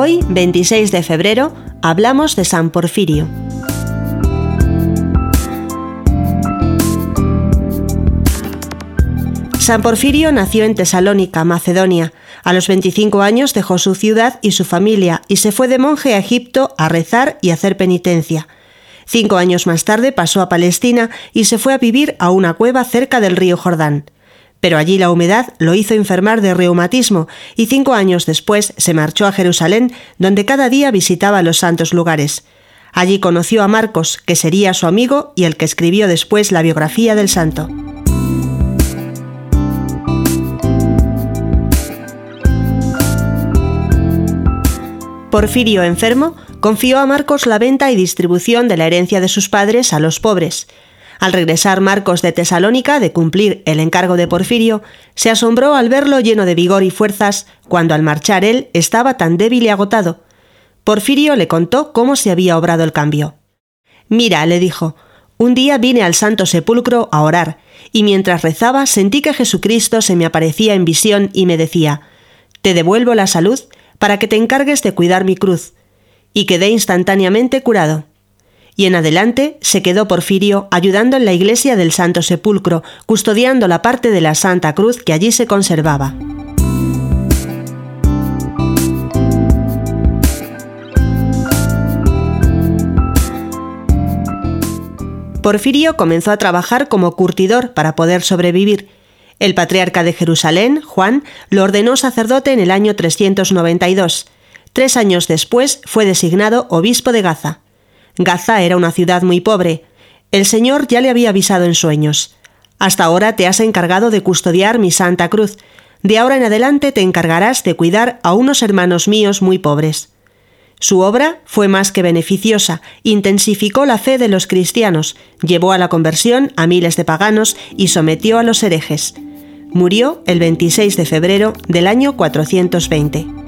26 de febrero, hablamos de San Porfirio. San Porfirio nació en Tesalónica, Macedonia. A los 25 años dejó su ciudad y su familia y se fue de monje a Egipto a rezar y hacer penitencia. Cinco años más tarde pasó a Palestina y se fue a vivir a una cueva cerca del río Jordán. Pero allí la humedad lo hizo enfermar de reumatismo y cinco años después se marchó a Jerusalén, donde cada día visitaba los santos lugares. Allí conoció a Marcos, que sería su amigo y el que escribió después la biografía del santo. Porfirio, enfermo, confió a Marcos la venta y distribución de la herencia de sus padres a los pobres. Al regresar Marcos de Tesalónica de cumplir el encargo de Porfirio, se asombró al verlo lleno de vigor y fuerzas cuando al marchar él estaba tan débil y agotado. Porfirio le contó cómo se había obrado el cambio. Mira, le dijo, un día vine al Santo Sepulcro a orar, y mientras rezaba sentí que Jesucristo se me aparecía en visión y me decía, Te devuelvo la salud para que te encargues de cuidar mi cruz. Y quedé instantáneamente curado. Y en adelante se quedó Porfirio ayudando en la iglesia del Santo Sepulcro, custodiando la parte de la Santa Cruz que allí se conservaba. Porfirio comenzó a trabajar como curtidor para poder sobrevivir el patriarca de Jerusalén, Juan, lo ordenó sacerdote en el año 392. Tres años después fue designado obispo de Gaza. Gaza era una ciudad muy pobre. El Señor ya le había avisado en sueños. Hasta ahora te has encargado de custodiar mi Santa Cruz. De ahora en adelante te encargarás de cuidar a unos hermanos míos muy pobres. Su obra fue más que beneficiosa, intensificó la fe de los cristianos, llevó a la conversión a miles de paganos y sometió a los herejes. Murió el 26 de febrero del año 420.